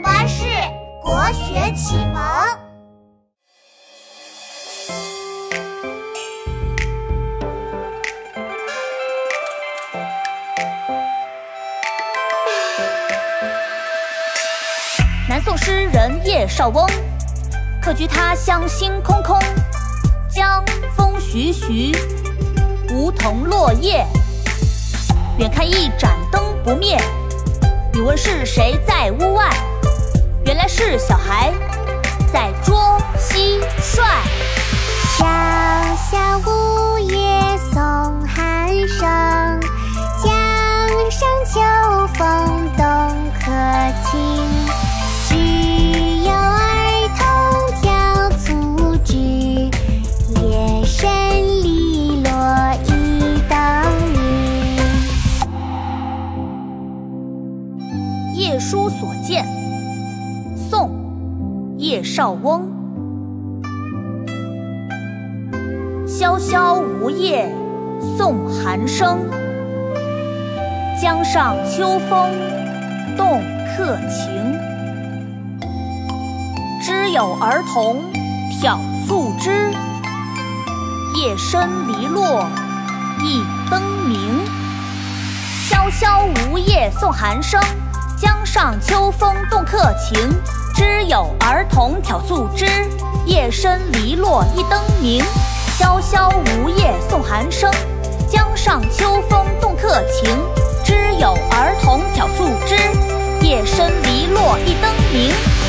巴士国学启蒙。南宋诗人叶绍翁，客居他乡心空空，江风徐徐，梧桐落叶，远看一盏灯不灭。你问是谁在屋外？原来是小孩在捉蟋蟀。小小梧叶送寒声，江上秋风动客情。只有儿童挑促织，夜深篱落一灯明。夜书所见，宋·叶绍翁。萧萧梧叶送寒声，江上秋风动客情。知有儿童挑促织，夜深篱落一灯明。萧萧梧叶送寒声，江上秋风动客情。知有儿童挑促织，夜深篱落一灯明。萧萧梧叶送寒声，江上秋风动客情。知有儿童挑促织，夜深篱落一灯明。